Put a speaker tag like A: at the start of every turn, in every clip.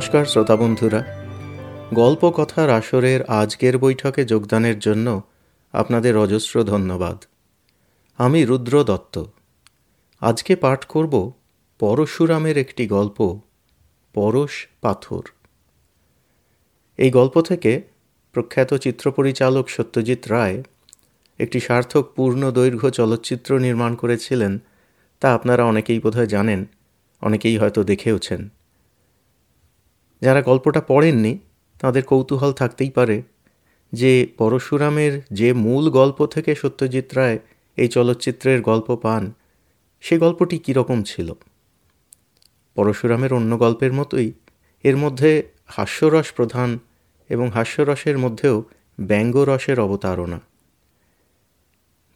A: নমস্কার, শ্রোতা বন্ধুরা। গল্প কথার আসরের আজকের বৈঠকে যোগদানের জন্য আপনাদের অজস্র ধন্যবাদ। আমি রুদ্র দত্ত। আজকে পাঠ করব পরশুরামের একটি গল্প, পরশ পাথর। এই গল্প থেকে প্রখ্যাত চিত্র পরিচালক সত্যজিৎ রায় একটি সার্থক পূর্ণ দৈর্ঘ্য চলচ্চিত্র নির্মাণ করেছিলেন, তা আপনারা অনেকেই বোধহয় জানেন, অনেকেই হয়তো দেখেওছেন। যারা গল্পটা পড়েননি, তাদের কৌতূহল থাকতেই পারে যে পরশুরামের যে মূল গল্প থেকে সত্যজিৎ রায় এই চলচ্চিত্রের গল্প পান, সে গল্পটি কীরকম ছিল? পরশুরামের অন্য গল্পের মতোই, এর মধ্যে হাস্যরস প্রধান এবং হাস্যরসের মধ্যেও ব্যঙ্গরসের অবতারণা।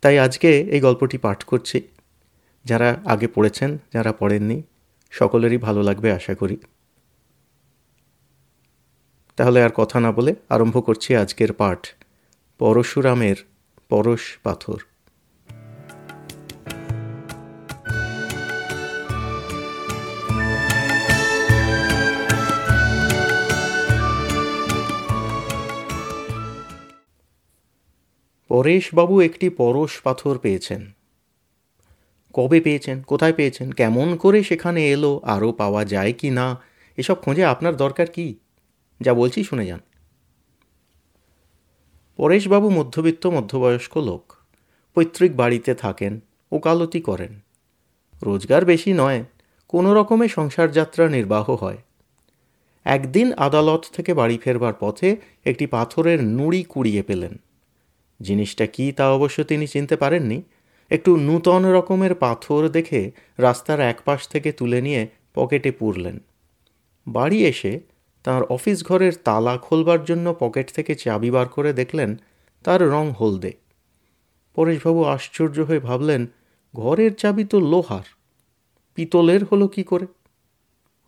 A: তাই আজকে এই গল্পটি পাঠ করছি। যারা আগে পড়েছেন, যারা পড়েননি, সকলেরই ভালো লাগবে আশা করি। তাহলে আর কথা না বলে আরম্ভ করছি আজকের পাঠ। পরশুরামের পরশ পাথর। পরেশবাবু একটি পরশ পাথর পেয়েছেন। কবে পেয়েছেন? কোথায় পেয়েছেন? কেমন করে সেখানে এলো? আরও পাওয়া যায় কি না? এসব খোঁজে আপনার দরকার কি? যা বলছি শুনে যান। পরেশবাবু মধ্যবিত্ত, মধ্যবয়স্ক লোক। পৈতৃক বাড়িতে থাকেন ওকালতি করেন। রোজগার বেশি নয়, কোনো রকমে সংসার যাত্রা নির্বাহ হয়। একদিন আদালত থেকে বাড়ি ফেরবার পথে একটি পাথরের নুড়ি কুড়িয়ে পেলেন। জিনিসটা কি তা অবশ্য তিনি চিনতে পারেননি। একটু নূতন রকমের পাথর দেখে রাস্তার একপাশ থেকে তুলে নিয়ে পকেটে পুরলেন। বাড়ি এসে তার অফিস ঘরের তালা খোলবার জন্য পকেট থেকে চাবি বার করে দেখলেন, তার রং হলদে। পরেশবাবু আশ্চর্য হয়ে ভাবলেন, ঘরের চাবি তো লোহার, পিতলের হলো কি করে?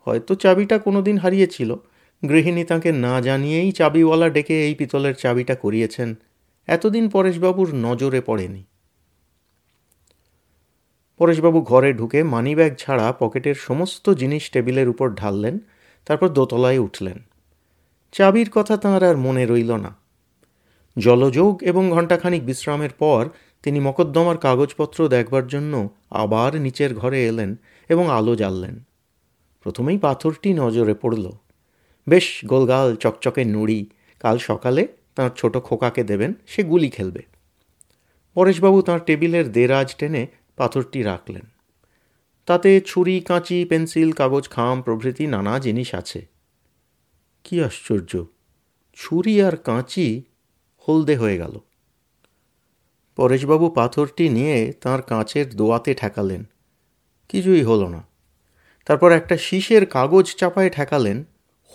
A: হয়তো চাবিটা কোনো দিন হারিয়েছিল। গৃহিণী তাঁকে না জানিয়েই চাবিওয়ালা ডেকে এই পিতলের চাবিটা করিয়েছেন। এতদিন পরেশবাবুর নজরে পড়েনি। পরেশবাবু ঘরে ঢুকে মানিব্যাগ ছাড়া পকেটের সমস্ত জিনিস টেবিলের উপর ঢাললেন। তারপর দোতলায় উঠলেন। চাবির কথা তাঁর আর মনে রইল না। জলযোগ এবং ঘণ্টাখানিক বিশ্রামের পর তিনি মকদ্দমার কাগজপত্র দেখবার জন্য আবার নিচের ঘরে এলেন এবং আলো জ্বাললেন। প্রথমেই পাথরটি নজরে পড়ল। বেশ গোলগাল চকচকে নুড়ি, কাল সকালে তাঁর ছোট খোকাকে দেবেন, সে গুলি খেলবে। পরেশবাবু তাঁর টেবিলের দেরাজ টেনে পাথরটি রাখলেন। তাতে ছুরি, কাঁচি, পেন্সিল, কাগজ, খাম প্রভৃতি নানা জিনিস আছে। কি আশ্চর্য! ছুরি আর কাঁচি হলদে হয়ে গেল। পরেশবাবু পাথরটি নিয়ে তার কাঁচের দোয়াতে ঠেকালেন। কিছুই হলো না। তারপর একটা শীষের কাগজ চাপায় ঠেকালেন।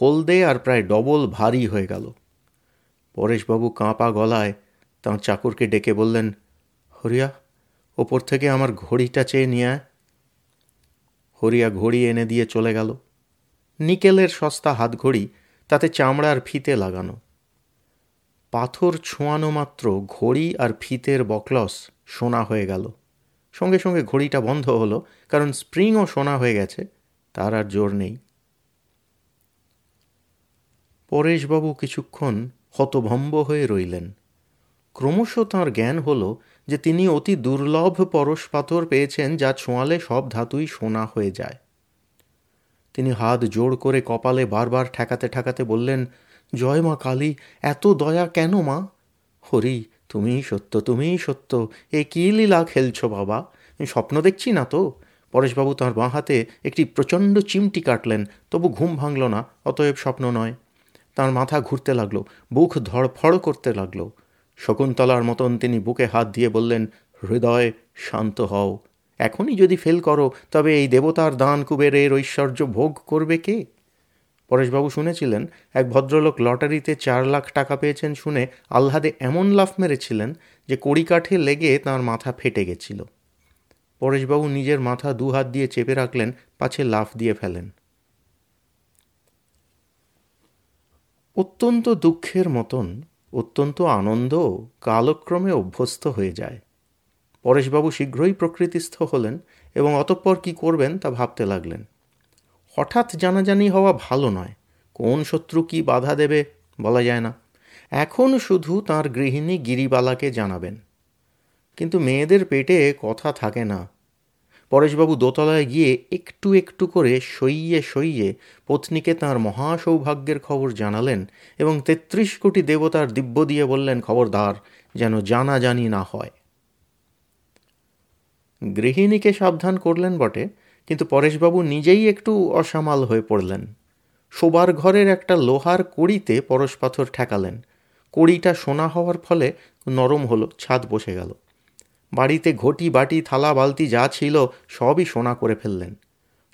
A: হলদে আর প্রায় ডবল ভারী হয়ে গেল। পরেশবাবু কাঁপা গলায় তাঁর চাকরকে ডেকে বললেন, হরিয়া, ওপর থেকে আমার ঘড়িটা চেয়ে নিয়ে হরিয়া ঘড়ি এনে দিয়ে চলে গেল। নিকেলের সস্তা হাত ঘড়ি তাতে চামড়ার ফিতে লাগানো। পাথর ছোঁয়ানো মাত্র ঘড়ি আর ফিতের বকলস সোনা হয়ে গেল। সঙ্গে সঙ্গে ঘড়িটা বন্ধ হলো, কারণ স্প্রিংও সোনা হয়ে গেছে, তার আর জোর নেই। পরেশবাবু কিছুক্ষণ হতভম্ব হয়ে রইলেন। ক্রমশ তাঁর জ্ঞান হলো যে তিনি অতি দুর্লভ পরশ পাথর পেয়েছেন যা ছোঁয়ালে সব ধাতুই সোনা হয়ে যায়। তিনি হাত জোড় করে কপালে বারবার ঠেকাতে ঠেকাতে বললেন, জয় মা কালী, এত দয়া কেন মা? হরি, তুমিই সত্য তুমিই সত্য, এ কী লীলা খেলছ বাবা? স্বপ্ন দেখছি না তো? পরেশবাবু তাঁর বাঁ হাতে একটি প্রচণ্ড চিমটি কাটলেন, তবু ঘুম ভাঙল না, অতএব স্বপ্ন নয়। তার মাথা ঘুরতে লাগল, বুক ধড়ফড় করতে লাগল। শকুন্তলার মতন তিনি বুকে হাত দিয়ে বললেন, হৃদয়, শান্ত হও। এখনই যদি ফেল করো, তবে এই দেবতার দান কুবেরের ঐশ্বর্য ভোগ করবে কে? পরেশবাবু শুনেছিলেন, এক ভদ্রলোক লটারিতে চার লাখ টাকা পেয়েছেন শুনে আহ্লাদে এমন লাফ মেরেছিলেন যে কড়িকাঠে লেগে তার মাথা ফেটে গেছিল। পরেশবাবু নিজের মাথা দু হাত দিয়ে চেপে রাখলেন, পাছে লাফ দিয়ে ফেলেন। অত্যন্ত দুঃখের মতন অত্যন্ত আনন্দ কালক্রমে অভ্যস্ত হয়ে যায়। পরেশবাবু শীঘ্রই প্রকৃতিস্থ হলেন এবং অতঃপর কি করবেন তা ভাবতে লাগলেন। হঠাৎ জানাজানি হওয়া ভালো নয়। কোন শত্রু কি বাধা দেবে বলা যায় না। এখন শুধু তার গৃহিণী গিরিবালাকে জানাবেন। কিন্তু মেয়েদের পেটে কথা থাকে না। পরেশবাবু দোতলায় গিয়ে একটু একটু করে সইয়ে সইয়ে পত্নীকে তাঁর মহাসৌভাগ্যের খবর জানালেন এবং তেত্রিশ কোটি দেবতার দিব্য দিয়ে বললেন, খবরদার, যেন জানা জানি না হয়। গৃহিণীকে সাবধান করলেন বটে, কিন্তু পরেশবাবু নিজেই একটু অসামাল হয়ে পড়লেন। শোবার ঘরের একটা লোহার কড়িতে পরশ পাথর ঠেকালেন। কড়িটা সোনা হওয়ার ফলে নরম হলো, ছাদ বসে গেল। বাড়িতে ঘটি, বাটি, থালা, বালতি যা ছিল সবই সোনা করে ফেললেন।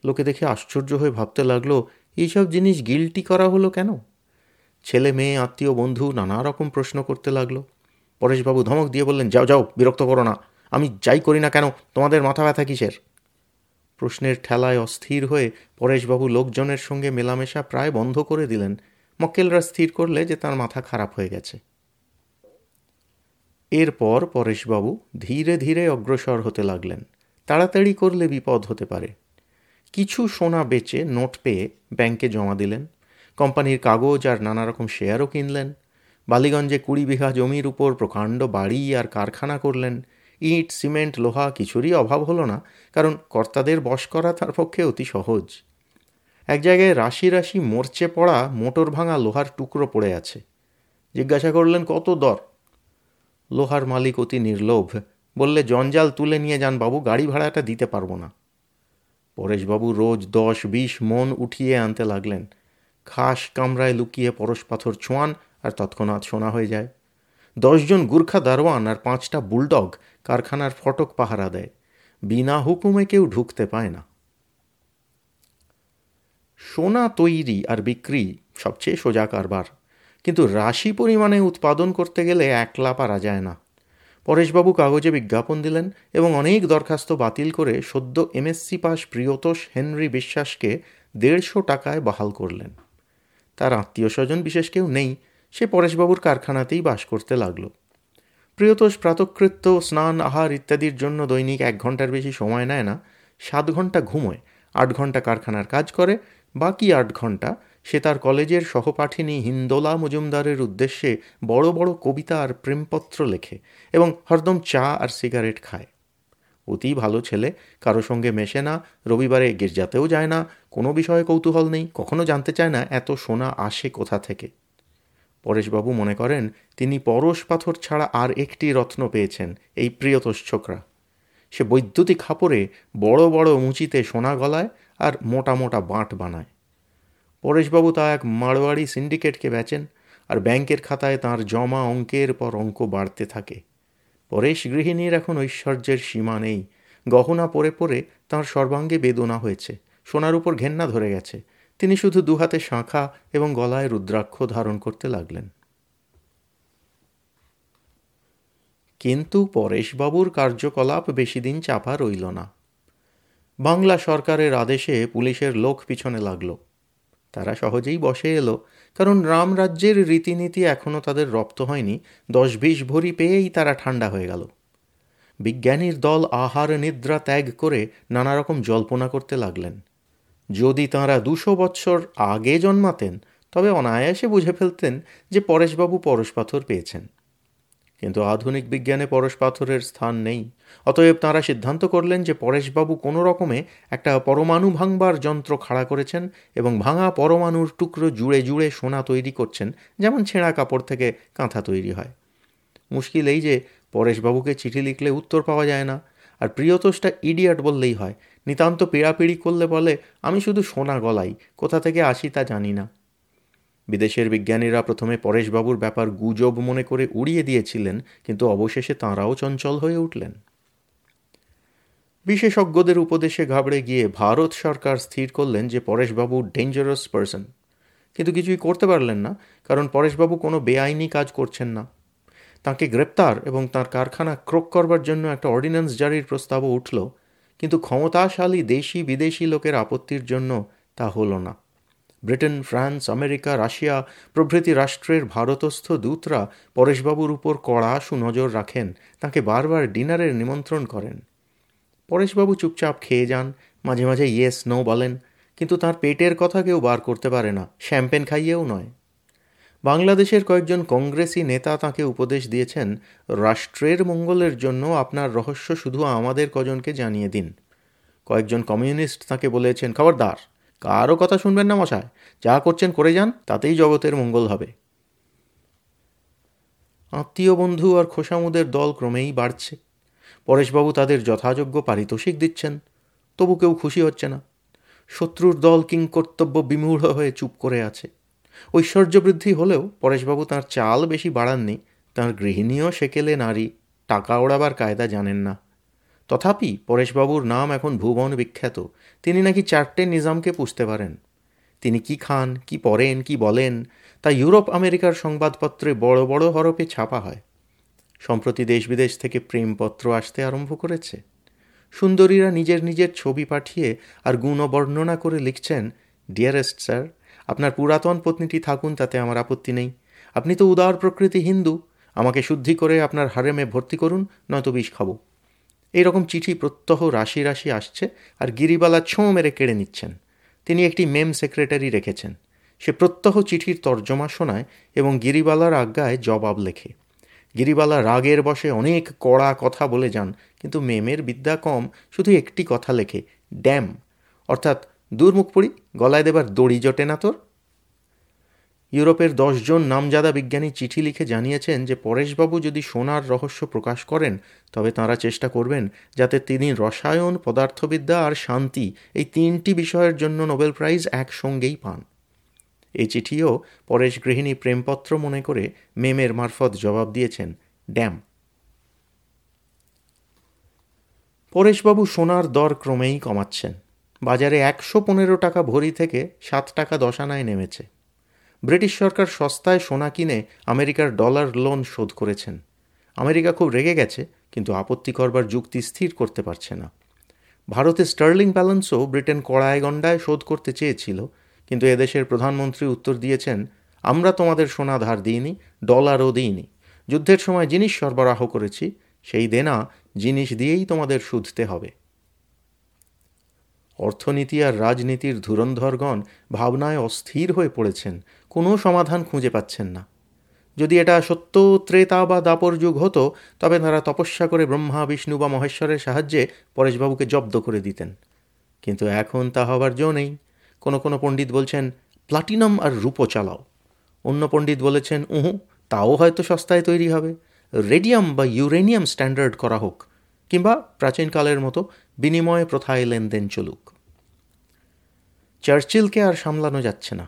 A: লোকে দেখে আশ্চর্য হয়ে ভাবতে লাগল এইসব জিনিস গিলটি করা হলো কেন? ছেলে, মেয়ে, আত্মীয়, বন্ধু নানা রকম প্রশ্ন করতে লাগল। পরেশবাবু ধমক দিয়ে বললেন, যাও যাও, বিরক্ত করো না। আমি যাই করি না কেন? তোমাদের মাথা ব্যথা কিসের? প্রশ্নের ঠেলায় অস্থির হয়ে পরেশবাবু লোকজনের সঙ্গে মেলামেশা প্রায় বন্ধ করে দিলেন। মক্কেলরা স্থির করলে যে তার মাথা খারাপ হয়ে গেছে। এরপর পরেশবাবু ধীরে ধীরে অগ্রসর হতে লাগলেন। তাড়াতাড়ি করলে বিপদ হতে পারে। কিছু সোনা বেচে নোট পেয়ে ব্যাংকে জমা দিলেন। কোম্পানির কাগজ আর নানা রকম শেয়ারও কিনলেন। বালিগঞ্জে কুড়ি বিঘা জমির উপর প্রকাণ্ড বাড়ি আর কারখানা করলেন। ইট, সিমেন্ট, লোহা কিছুরই অভাব হলো না, কারণ কর্তাদের বশ করা তার পক্ষে অতি সহজ। এক জায়গায় রাশি রাশি মরচে পড়া মোটর ভাঙা লোহার টুকরো পড়ে আছে। জিজ্ঞাসা করলেন, কত দর? লোহার মালিক অতি নির্লোভ, বললে, জঞ্জাল তুলে নিয়ে যান বাবু, গাড়ি ভাড়াটা দিতে পারব না। পরেশবাবু রোজ দশ, বিশ মন উঠিয়ে আনতে লাগলেন। খাস কামরায় লুকিয়ে পরশ পাথর ছোঁয়ান, আর তৎক্ষণাৎ শোনা হয়ে যায়। দশজন গুর্খা দারোয়ান আর পাঁচটা বুলডগ কারখানার ফটক পাহারা দেয়। বিনা হুকুমে কেউ ঢুকতে পায় না। সোনা তৈরি আর বিক্রি সবচেয়ে সোজা কারবার। কিন্তু রাশি পরিমাণে উৎপাদন করতে গেলে একলা পারা যায় না। পরেশবাবু কাগজে বিজ্ঞাপন দিলেন এবং অনেক দরখাস্ত বাতিল করে সদ্য এমএসসি পাস প্রিয়তোষ হেনরি বিশ্বাসকে দেড়শো টাকায় বহাল করলেন। তার আত্মীয় স্বজন বিশেষ কেউ নেই, সে পরেশবাবুর কারখানাতেই বাস করতে লাগল। প্রিয়তোষ প্রাতকৃত্য, স্নান, আহার ইত্যাদির জন্য দৈনিক এক ঘণ্টার বেশি সময় নেয় না, সাত ঘণ্টা ঘুমোয়, আট ঘণ্টা কারখানার কাজ করে, বাকি আট ঘণ্টা সে তার কলেজের সহপাঠিনী হিন্দোলা মজুমদারের উদ্দেশ্যে বড় বড় কবিতা আর প্রেমপত্র লেখে এবং হরদম চা আর সিগারেট খায়। অতি ভালো ছেলে, কারও সঙ্গে মেশে না, রবিবারে গির্জাতেও যায় না, কোনো বিষয়ে কৌতূহল নেই, কখনো জানতে চায় না এত সোনা আসে কোথা থেকে। পরেশবাবু মনে করেন, তিনি পরশ পাথর ছাড়া আর একটি রত্ন পেয়েছেন, এই প্রিয়তোষ ছোকরা। সে বৈদ্যুতিক খাপড়ে বড় বড় উঁচিতে সোনা গলায় আর মোটা মোটা বাঁট বানায়। পরেশবাবু তা এক মারোয়াড়ি সিন্ডিকেটকে বেচেন আর ব্যাংকের খাতায় তার জমা অঙ্কের পর অঙ্ক বাড়তে থাকে। পরেশ গৃহিণীর এখন ঐশ্বর্যের সীমা নেই। গহনা পরে পরে তাঁর সর্বাঙ্গে বেদনা হয়েছে। সোনার উপর ঘেন্না ধরে গেছে। তিনি শুধু দুহাতে শাঁখা এবং গলায় রুদ্রাক্ষ ধারণ করতে লাগলেন। কিন্তু পরেশবাবুর কার্যকলাপ বেশি দিন চাপা রইল না। বাংলা সরকারের আদেশে পুলিশের লোক পিছনে লাগল। তারা সহজেই বসে এলো, কারণ রামরাজ্যের রীতিনীতি এখনও তাদের রপ্ত হয়নি। দশ বিশ ভরি পেয়েই তারা ঠান্ডা হয়ে গেল। বিজ্ঞানীর দল আহার নিদ্রা ত্যাগ করে নানা রকম জল্পনা করতে লাগলেন। যদি তাঁরা দুশো বৎসর আগে জন্মাতেন, তবে অনায়াসে বুঝে ফেলতেন যে পরেশবাবু পরশ পাথর পেয়েছেন। কিন্তু আধুনিক বিজ্ঞানে পরশ পাথরের স্থান নেই। অতএব তাঁরা সিদ্ধান্ত করলেন যে পরেশবাবু কোনো রকমে একটা পরমাণু ভাঙবার যন্ত্র খাড়া করেছেন এবং ভাঙা পরমাণুর টুকরো জুড়ে জুড়ে সোনা তৈরি করছেন, যেমন ছেঁড়া কাপড় থেকে কাঁথা তৈরি হয়। মুশকিল এই যে পরেশবাবুকে চিঠি লিখলে উত্তর পাওয়া যায় না, আর প্রিয়তোষটা ইডিয়াট বললেই হয়। নিতান্ত পিড়াপিড়ি করলে বলে, আমি শুধু সোনা গলাই, কোথা থেকে আসি তা জানি না। বিদেশের বিজ্ঞানীরা প্রথমে পরেশবাবুর ব্যাপার গুজব মনে করে উড়িয়ে দিয়েছিলেন, কিন্তু অবশেষে তাঁরাও চঞ্চল হয়ে উঠলেন। বিশেষজ্ঞদের উপদেশে ঘাবড়ে গিয়ে ভারত সরকার স্থির করলেন যে পরেশবাবু ডেঞ্জারাস পারসন কিন্তু কিছুই করতে পারলেন না, কারণ পরেশবাবু কোনো বেআইনি কাজ করছেন না। তাকে গ্রেপ্তার এবং তার কারখানা ক্রোক করবার জন্য একটা অর্ডিন্যান্স জারির প্রস্তাবও উঠল, কিন্তু ক্ষমতাশালী দেশি বিদেশি লোকের আপত্তির জন্য তা হলো না। ব্রিটেন, ফ্রান্স, আমেরিকা, রাশিয়া প্রভৃতি রাষ্ট্রের ভারতস্থ দূতরা পরেশবাবুর উপর কড়া সুনজর রাখেন, তাকে বারবার ডিনারের নিমন্ত্রণ করেন। পরেশবাবু চুপচাপ খেয়ে যান, মাঝে মাঝে ইয়েস, নো বলেন, কিন্তু তার পেটের কথা কেউ বার করতে পারে না, শ্যাম্পেন খাইয়েও নয়। বাংলাদেশের কয়েকজন কংগ্রেসি নেতা তাকে উপদেশ দিয়েছেন, রাষ্ট্রের মঙ্গলের জন্য আপনার রহস্য শুধু আমাদের কজনকে জানিয়ে দিন। কয়েকজন কমিউনিস্ট তাকে বলেছেন, খবরদার কারও কথা শুনবেন না মশায় যা করছেন করে যান, তাতেই জগতের মঙ্গল হবে। আত্মীয় বন্ধু আর খোসামুদের দল ক্রমেই বাড়ছে। পরেশবাবু তাদের যথাযোগ্য পারিতোষিক দিচ্ছেন, তবু কেউ খুশি হচ্ছে না। শত্রুর দল কিং কর্তব্য বিমূঢ় হয়ে চুপ করে আছে। ঐশ্বর্য বৃদ্ধি হলেও পরেশবাবু তার চাল বেশি বাড়াননি, তাঁর গৃহিণীও সেকেলে নারী, টাকা ওড়াবার কায়দা জানেন না। তথাপি পরেশবাবুর নাম এখন ভুবন বিখ্যাত। তিনি নাকি চারটে নিজামকে পুষতে পারেন। তিনি কি খান, কি পরেন কি বলেন, তা ইউরোপ আমেরিকার সংবাদপত্রে বড় বড় হরপে ছাপা হয়। সম্প্রতি দেশ বিদেশ থেকে প্রেমপত্র আসতে আরম্ভ করেছে। সুন্দরীরা নিজের নিজের ছবি পাঠিয়ে আর গুণ বর্ণনা করে লিখছেন, ডিয়ারেস্ট স্যার, আপনার পুরাতন পত্নীটি থাকুন, তাতে আমার আপত্তি নেই। আপনি তো উদার প্রকৃতি হিন্দু। আমাকে শুদ্ধি করে আপনার হারেমে ভর্তি করুন, নয়তো বিষ খাব। এইরকম চিঠি প্রত্যহ রাশি রাশি আসছে আর গিরিবালা ছোঁ মেরে কেড়ে নিচ্ছেন। তিনি একটি মেম সেক্রেটারি রেখেছেন। সে প্রত্যহ চিঠির তর্জমা শোনায় এবং গিরিবালার আজ্ঞায় জবাব লেখে। গিরিবালা রাগের বসে অনেক কড়া কথা বলে যান, কিন্তু মেমের বিদ্যা কম, শুধু একটি কথা লেখে, ড্যাম। অর্থাৎ দূরমুখ পড়ি, গলায় দেবার দড়ি জটে না তোর? ইউরোপের দশজন নামজাদা বিজ্ঞানী চিঠি লিখে জানিয়েছেন যে পরেশবাবু যদি সোনার রহস্য প্রকাশ করেন, তবে তাঁরা চেষ্টা করবেন যাতে তিনি রসায়ন, পদার্থবিদ্যা আর শান্তি এই তিনটি বিষয়ের জন্য নোবেল প্রাইজ একসঙ্গেই পান। এই চিঠিও পরেশ গৃহিণী প্রেমপত্র মনে করে মেমের মারফত জবাব দিয়েছেন, ড্যাম। পরেশবাবু সোনার দর ক্রমেই কমাচ্ছেন। বাজারে একশো পনেরো টাকা ভরি থেকে সাত টাকা দশানায় নেমেছে। ব্রিটিশ সরকার সস্তায় সোনা কিনে আমেরিকার ডলার লোন শোধ করেছেন। আমেরিকা খুব রেগে গেছে, কিন্তু আপত্তি করবার যুক্তি স্থির করতে পারছে না। ভারতে স্টার্লিং ব্যালেন্সও ব্রিটেন কড়ায় গণ্ডায় শোধ করতে চেয়েছিল, কিন্তু এদেশের প্রধানমন্ত্রী উত্তর দিয়েছেন, আমরা তোমাদের সোনা ধার দিইনি, ডলারও দিইনি। যুদ্ধের সময় জিনিস সরবরাহ করেছি, সেই দেনা জিনিস দিয়েই তোমাদের শুধতে হবে। অর্থনীতি আর রাজনীতির ধুরন্ধরগণ ভাবনায় অস্থির হয়ে পড়েছেন, কোনো সমাধান খুঁজে পাচ্ছেন না। যদি এটা সত্য, ত্রেতা বা দাপর যুগ হতো, তবে তারা তপস্যা করে ব্রহ্মা, বিষ্ণু বা মহেশ্বরের সাহায্যে পরেশবাবুকে জব্দ করে দিতেন। কিন্তু এখন তা হবার জো নেই। কোনো কোনো পণ্ডিত বলছেন, প্লাটিনাম আর রূপো চালাও। অন্য পণ্ডিত বলেছেন, উহু, তাও হয়তো সস্তায় তৈরি হবে। রেডিয়াম বা ইউরেনিয়াম স্ট্যান্ডার্ড করা হোক, কিংবা প্রাচীনকালের মতো বিনিময় প্রথায় লেনদেন চলুক। চার্চিলকে আর সামলানো যাচ্ছে না।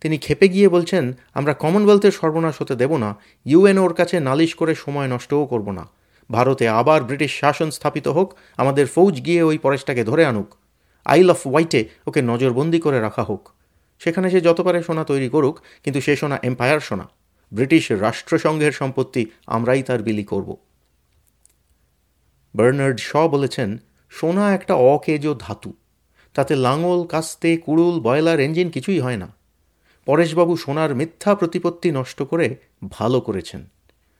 A: তিনি খেপে গিয়ে বলছেন, আমরা কমনওয়েলথের সর্বনাশ হতে দেব না। ইউএনওর কাছে নালিশ করে সময় নষ্টও করব না। ভারতে আবার ব্রিটিশ শাসন স্থাপিত হোক, আমাদের ফৌজ গিয়ে ওই পরেশটাকে ধরে আনুক। আইল অফ হোয়াইটে ওকে নজরবন্দি করে রাখা হোক। সেখানে সে যত পারে সোনা তৈরি করুক, কিন্তু সে সোনা এম্পায়ার সোনা। ব্রিটিশ রাষ্ট্রসংঘের সম্পত্তি আমরাই তার বিলি করব। বার্নার্ড শ বলেছেন সোনা একটা অকেজ ধাতু। তাতে লাঙল, কাস্তে, কুড়ুল বয়লার ইঞ্জিন কিছুই হয় না। পরেশবাবু সোনার মিথ্যা প্রতিপত্তি নষ্ট করে ভালো করেছেন।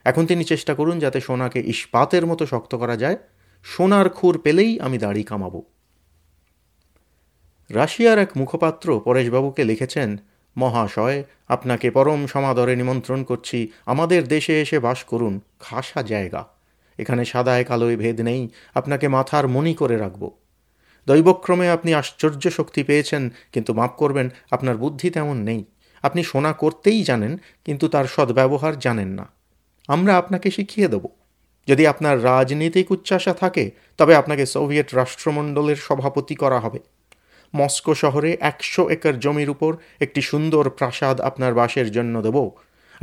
A: এখন তিনি চেষ্টা করুন যাতে সোনাকে ইস্পাতের মতো শক্ত করা যায়। সোনার খুর পেলেই আমি দাড়ি কামাবো। রাশিয়ার এক মুখপাত্র পরেশবাবুকে লিখেছেন, মহাশয়, আপনাকে পরম সমাদরে নিমন্ত্রণ করছি। আমাদের দেশে এসে বাস করুন। খাসা জায়গা। এখানে সাদায় কালোয় ভেদ নেই, আপনাকে মাথার মনি করে রাখব। দৈবক্রমে আপনি আশ্চর্য শক্তি পেয়েছেন, কিন্তু মাপ করবেন, আপনার বুদ্ধি তেমন নেই। আপনি সোনা করতেই জানেন, কিন্তু তার সদ্ব্যবহার জানেন না। আমরা আপনাকে শিখিয়ে দেব। যদি আপনার রাজনীতিক উচ্চাসা থাকে, তবে আপনাকে সোভিয়েত রাষ্ট্রমণ্ডলের সভাপতি করা হবে। মস্কো শহরে একশো একর জমির উপর একটি সুন্দর প্রাসাদ আপনার বাসের জন্য দেব।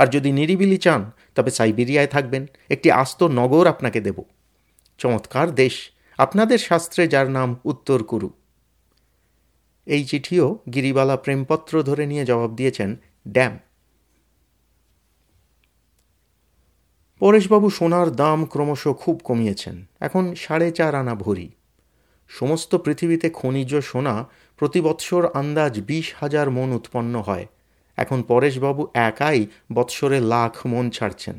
A: আর যদি নিরিবিলি চান, তবে সাইবেরিয়ায় থাকবেন। একটি আস্ত নগর আপনাকে দেব। চমৎকার দেশ। আপনাদের শাস্ত্রে যার নাম উত্তর কুরু। এই চিঠিও গিরিবালা প্রেমপত্র ধরে নিয়ে জবাব দিয়েছেন, ড্যাম। পরেশবাবু সোনার দাম ক্রমশ খুব কমিয়েছেন। এখন সাড়ে চার আনা ভরি। সমস্ত পৃথিবীতে খনিজ সোনা প্রতি বৎসর আন্দাজ বিশ হাজার মন উৎপন্ন হয়। এখন পরেশবাবু একাই বৎসরে লাখ মন ছাড়ছেন।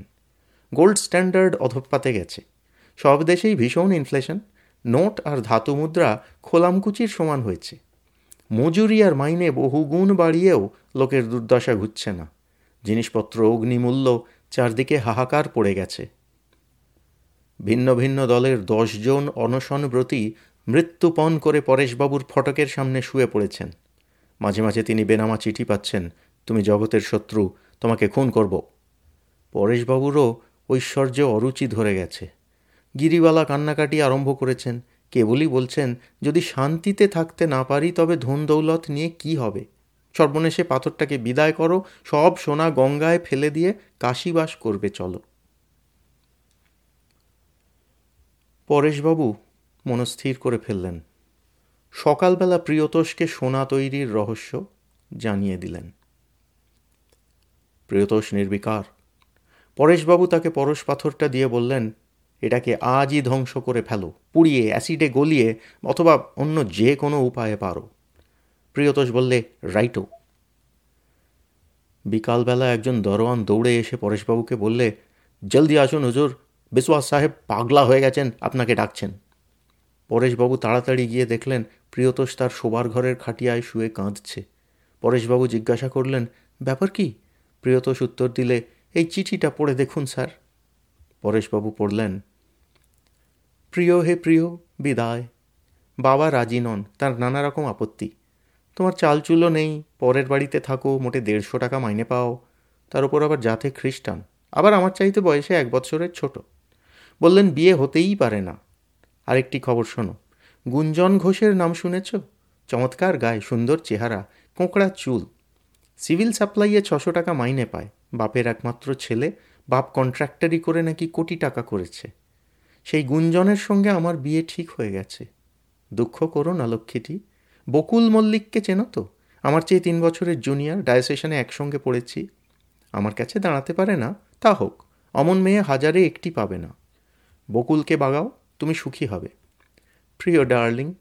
A: গোল্ড স্ট্যান্ডার্ড অধপাতে গেছে। সব দেশেই ভীষণ ইনফ্লেশন নোট আর ধাতু মুদ্রা খোলামকুচির সমান হয়েছে। মজুরি আর মাইনে বহুগুণ বাড়িয়েও লোকের দুর্দশা ঘুরছে না। জিনিসপত্র, অগ্নিমূল্য চারদিকে হাহাকার পড়ে গেছে। ভিন্ন ভিন্ন দলের দশজন অনশনব্রতী মৃত্যুপণ করে পরেশবাবুর ফটকের সামনে শুয়ে পড়েছেন। মাঝে মাঝে তিনি বেনামা চিঠি পাচ্ছেন তুমি জগতের শত্রু, তোমাকে খুন করব। পরেশবাবুরও ঐশ্বর্য অরুচি ধরে গেছে। গিরিবালা কান্নাকাটি আরম্ভ করেছেন। কেবলই বলছেন, যদি শান্তিতে থাকতে না পারি, তবে ধন দৌলত নিয়ে কি হবে? সর্বনেশে পাথরটাকে বিদায় করো, সব সোনা গঙ্গায় ফেলে দিয়ে কাশিবাস করবে, চলো। পরেশবাবু মনস্থির করে ফেললেন। সকালবেলা প্রিয়তোষকে সোনা তৈরির রহস্য জানিয়ে দিলেন। প্রিয়তোষ নির্বিকার পরেশবাবু তাকে পরশ পাথরটা দিয়ে বললেন, এটাকে আজই ধ্বংস করে ফেলো, পুড়িয়ে, অ্যাসিডে গলিয়ে, অথবা অন্য যে কোনো উপায়ে পারো। প্রিয়তোষ বললে, রাইটো। বিকালবেলা একজন দরোয়ান দৌড়ে এসে পরেশবাবুকে বললে, জলদি আসুন হুজুর বিশ্বাস সাহেব পাগলা হয়ে গেছেন, আপনাকে ডাকছেন। পরেশবাবু তাড়াতাড়ি গিয়ে দেখলেন, প্রিয়তোষ তার শোবার ঘরের খাটিয়ায় শুয়ে কাঁদছে। পরেশবাবু জিজ্ঞাসা করলেন, ব্যাপার কি? প্রিয়তোষ উত্তর দিলে, এই চিঠিটা পড়ে দেখুন, স্যার। পরেশবাবু পড়লেন, প্রিয় হে প্রিয়, বিদায়। বাবা রাজি নন, তার নানা রকম আপত্তি। তোমার চালচুলো নেই, পরের বাড়িতে থাকো, মোটে দেড়শো টাকা মাইনে পাও। তার উপর আবার জাতে খ্রিস্টান, আবার আমার চাইতে বয়সে এক বছরের ছোট। বললেন, বিয়ে হতেই পারে না। আরেকটি খবর শোনো, গুঞ্জন ঘোষের নাম শুনেছ? চমৎকার গায়ে, সুন্দর চেহারা, কোঁকড়া চুল সিভিল সাপ্লাইয়ে ছশো টাকা মাইনে পায়। বাপের একমাত্র ছেলে, বাপ কন্ট্রাক্টারি করে নাকি কোটি টাকা করেছে। সেই গুঞ্জনের সঙ্গে আমার বিয়ে ঠিক হয়ে গেছে। দুঃখ করো না, লক্ষ্মীটি। বকুল মল্লিককে চেনো তো? আমার চেয়ে তিন বছরের জুনিয়র, ডায়সেশনে একসঙ্গে পড়েছি। আমার কাছে দাঁড়াতে পারে না, তা হোক, অমন মেয়ে হাজারে একটি পাবে না। বকুলকে বাগাও, তুমি সুখী হবে। প্রিয় ডার্লিং,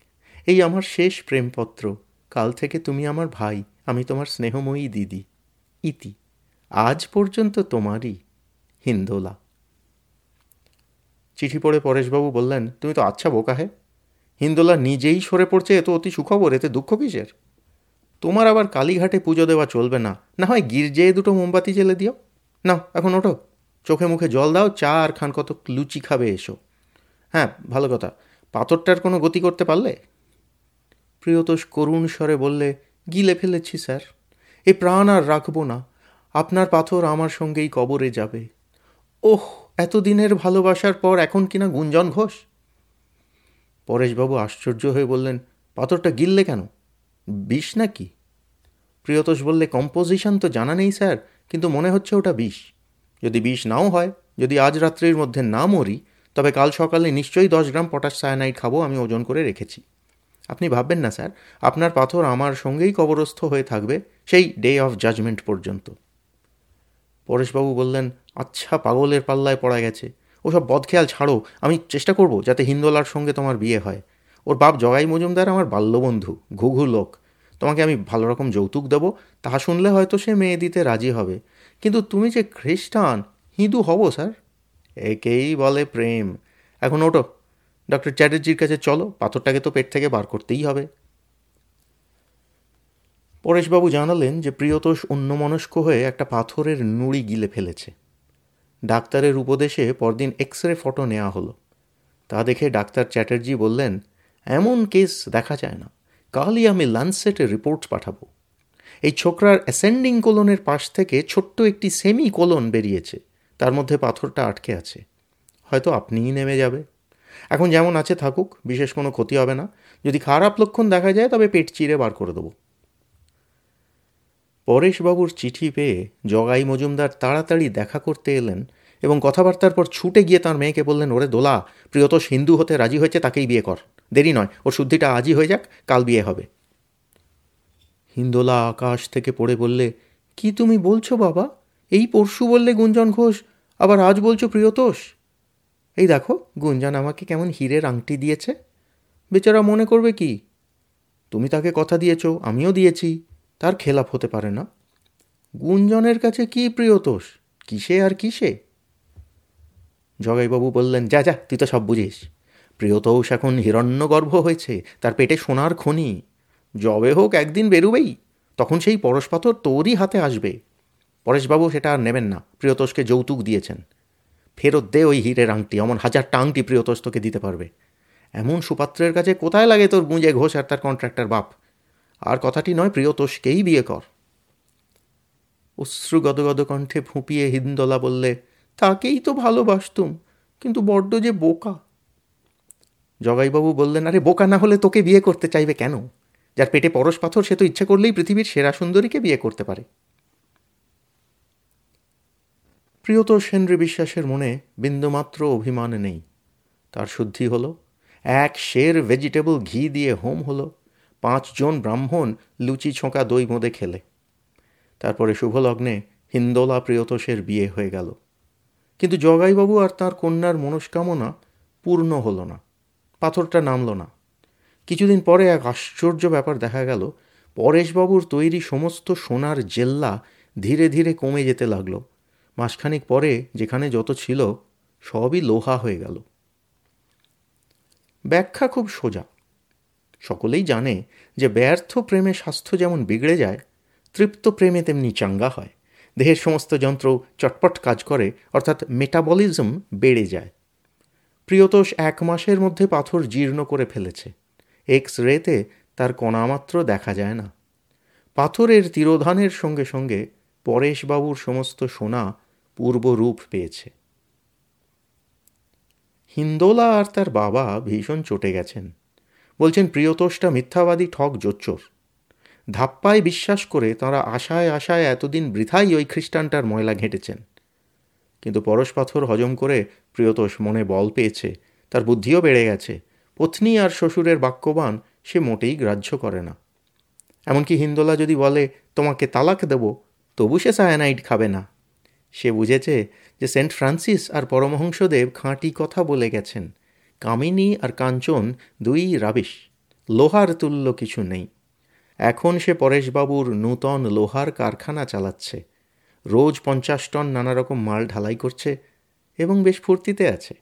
A: এই আমার শেষ প্রেমপত্র। কাল থেকে তুমি আমার ভাই। আমি তোমার স্নেহময়ী দিদি। ইতি, আজ পর্যন্ত তোমারই হিন্দোলা। চিঠি পড়ে পরেশবাবু বললেন, তুমি তো আচ্ছা বোকা হে। হিন্দোলা নিজেই সরে পড়ছে, এ তো অতি সুখবর, এতে দুঃখ কিসের? তোমার আবার কালীঘাটে পুজো দেওয়া চলবে না। না হয় গির্জেয়ে দুটো মোমবাতি জেলে দিও। না এখন ওঠো। চোখে মুখে জল দাও, চা আর খান কত লুচি খাবে এসো। হ্যাঁ ভালো কথা। পাথরটার কোনো গতি করতে পারলে? প্রিয়তোষ করুণ স্বরে বললে গিলে ফেলেছি, স্যার। এ প্রাণ আর রাখব না। আপনার পাথর আমার সঙ্গেই কবরে যাবে। ওহ, এতদিনের ভালোবাসার পর এখন কিনা গুঞ্জন ঘোষ? পরেশবাবু আশ্চর্য হয়ে বললেন, পাথরটা গিললে কেন? বিষ নাকি? প্রিয়তোষ বললে, কম্পোজিশন তো জানা নেই, স্যার, কিন্তু মনে হচ্ছে ওটা বিষ। যদি বিষ নাও হয়, যদি আজ রাত্রির মধ্যে না মরি, তবে কাল সকালে নিশ্চয়ই দশ গ্রাম পটাশ সায়ানাইড খাব, আমি ওজন করে রেখেছি। আপনি ভাববেন না, স্যার। আপনার পাথর আমার সঙ্গেই কবরস্থ হয়ে থাকবে সেই ডে অফ জাজমেন্ট পর্যন্ত। পরেশবাবু বললেন আচ্ছা পাগলের পাল্লায় পড়া গেছে। ওসব বদখেয়াল ছাড়ো। আমি চেষ্টা করব যাতে হিন্দোলার সঙ্গে তোমার বিয়ে হয়। ওর বাপ জগাই মজুমদার আমার বাল্যবন্ধু, ঘুঘু লোক। তোমাকে আমি ভালো রকম যৌতুক দেবো তাহা শুনলে হয়তো সে মেয়ে দিতে রাজি হবে। কিন্তু তুমি যে খ্রিস্টান, হিন্দু হব, স্যার? একেই বলে প্রেম। এখন ওটো ডক্টর চ্যাটার্জির কাছে চলো, পাথরটাকে তো পেট থেকে বার করতেই হবে। পরেশবাবু জানালেন যে প্রিয়তোষ অন্যমনস্ক হয়ে একটা পাথরের নুড়ি গিলে ফেলেছে। ডাক্তারের উপদেশে পরদিন এক্স রে ফটো নেওয়া হলো। তা দেখে ডাক্তার চ্যাটার্জি বললেন, এমন কেস দেখা যায় না। কালই আমি লান্সেটে রিপোর্টস পাঠাবো। এই ছোকরার অ্যাসেন্ডিং কোলনের পাশ থেকে ছোট্ট একটি সেমি কোলন বেরিয়েছে। তার মধ্যে পাথরটা আটকে আছে। হয়তো আপনিই নেমে যাবে। এখন যেমন আছে থাকুক, বিশেষ কোনো ক্ষতি হবে না। যদি খারাপ লক্ষণ দেখা যায়, তবে পেট চিরে বার করে দেবো। পরেশবাবুর চিঠি পেয়ে জগাই মজুমদার তাড়াতাড়ি দেখা করতে এলেন এবং কথাবার্তার পর ছুটে গিয়ে তার মেয়েকে বললেন, ওরে দোলা, প্রিয়তোষ হিন্দু হতে রাজি হয়েছে, তাকেই বিয়ে কর। দেরি নয়, ওর শুদ্ধিটা আজই হয়ে যাক, কাল বিয়ে হবে। হিন্দোলা আকাশ থেকে পড়ে বললে, কি তুমি বলছো বাবা? এই পরশু বললে গুঞ্জন ঘোষ, আবার আজ বলছো প্রিয়তোষ? এই দেখো, গুঞ্জন আমাকে কেমন হীরের আংটি দিয়েছে। বেচারা মনে করবে কি? তুমি তাকে কথা দিয়েছ, আমিও দিয়েছি, তার খেলাপ হতে পারে না। গুঞ্জনের কাছে কি প্রিয়তোষ কিসে আর কিসে? জগাইবাবু বললেন, যা যা, তুই তো সব বুঝিস। প্রিয়তোষ এখন হিরণ্যগর্ভ হয়েছে, তার পেটে সোনার খনি। জবে হোক একদিন বেরুবেই, তখন সেই পরশপাথর তোরই হাতে আসবে। পরেশবাবু সেটা আর নেবেন না প্রিয়তোষকে যৌতুক দিয়েছেন। ফেরত দে ওই হীরের আংটি, অমন হাজারটা আংটি প্রিয়তোষ তোকে দিতে পারবে। এমন সুপাত্রের কাছে কোথায় লাগে তোর গুঁজে ঘোষ আর তার কন্ট্রাক্টর বাপ? আর কথাটি নয়, প্রিয়তোষকেই বিয়ে কর। অশ্রু গদগদ কণ্ঠে ফুঁপিয়ে হিন্দলা বললে, তাকেই তো ভালোবাসতুম, কিন্তু বড্ড যে বোকা। জগাইবাবু বললেন, আরে, বোকা না হলে তোকে বিয়ে করতে চাইবে কেন? যার পেটে পরশ পাথর, সে তো ইচ্ছে করলেই পৃথিবীর সেরা সুন্দরীকে বিয়ে করতে পারে। প্রিয়তোষ হেনরি বিশ্বাসের মনে বিন্দুমাত্র অভিমান নেই। তার শুদ্ধি হলো, এক শের ভেজিটেবল ঘি দিয়ে হোম হলো পাঁচজন ব্রাহ্মণ লুচি ছোঁকা দই মোদে খেলে। তারপরে শুভলগ্নে হিন্দোলা প্রিয়তোষের বিয়ে হয়ে গেল। কিন্তু জগাইবাবু আর তার কন্যার মনস্কামনা পূর্ণ হলো না, পাথরটা নামল না। কিছুদিন পরে এক আশ্চর্য ব্যাপার দেখা গেল, পরেশবাবুর তৈরি সমস্ত সোনার জেল্লা ধীরে ধীরে কমে যেতে লাগল। মাসখানিক পরে যেখানে যত ছিল সবই লোহা হয়ে গেল। ব্যাখ্যা খুব সোজা। সকলেই জানে যে ব্যর্থ প্রেমে স্বাস্থ্য যেমন বিগড়ে যায়, তৃপ্ত প্রেমে তেমনি চাঙ্গা হয়। দেহের সমস্ত যন্ত্র চটপট কাজ করে, অর্থাৎ মেটাবলিজম বেড়ে যায়। প্রিয়তোষ এক মাসের মধ্যে পাথর জীর্ণ করে ফেলেছে। এক্স রেতে তার কণামাত্র দেখা যায় না। পাথরের তিরোধানের সঙ্গে সঙ্গে পরেশবাবুর সমস্ত সোনা পূর্বরূপ পেয়েছে। হিন্দোলা আর তার বাবা ভীষণ চটে গেছেন। বলছেন, প্রিয়তোষটা মিথ্যাবাদী ঠক জোচ্চোর। ধাপ্পায় বিশ্বাস করে তাঁরা আশায় আশায় এতদিন বৃথাই ওই খ্রিস্টানটার ময়লা ঘেঁটেছেন। কিন্তু পরশ পাথর হজম করে প্রিয়তোষ মনে বল পেয়েছে, তার বুদ্ধিও বেড়ে গেছে। পত্নী আর শ্বশুরের বাক্যবান সে মোটেই গ্রাহ্য করে না। এমনকি হিন্দোলা যদি বলে, তোমাকে তালাক দেব তবু সে সায়ানাইড খাবে না। সে বুঝেছে যে সেন্ট ফ্রান্সিস আর পরমহংসদেব খাঁটি কথা বলে গেছেন। কামিনী আর কাঞ্চন দুই রাবিশ, লোহার তুল্য কিছু নেই। এখন সে পরেশবাবুর নূতন লোহার কারখানা চালাচ্ছে। রোজ পঞ্চাশ টন নানা রকম মাল ঢালাই করছে এবং বেশ ফুর্তিতে আছে।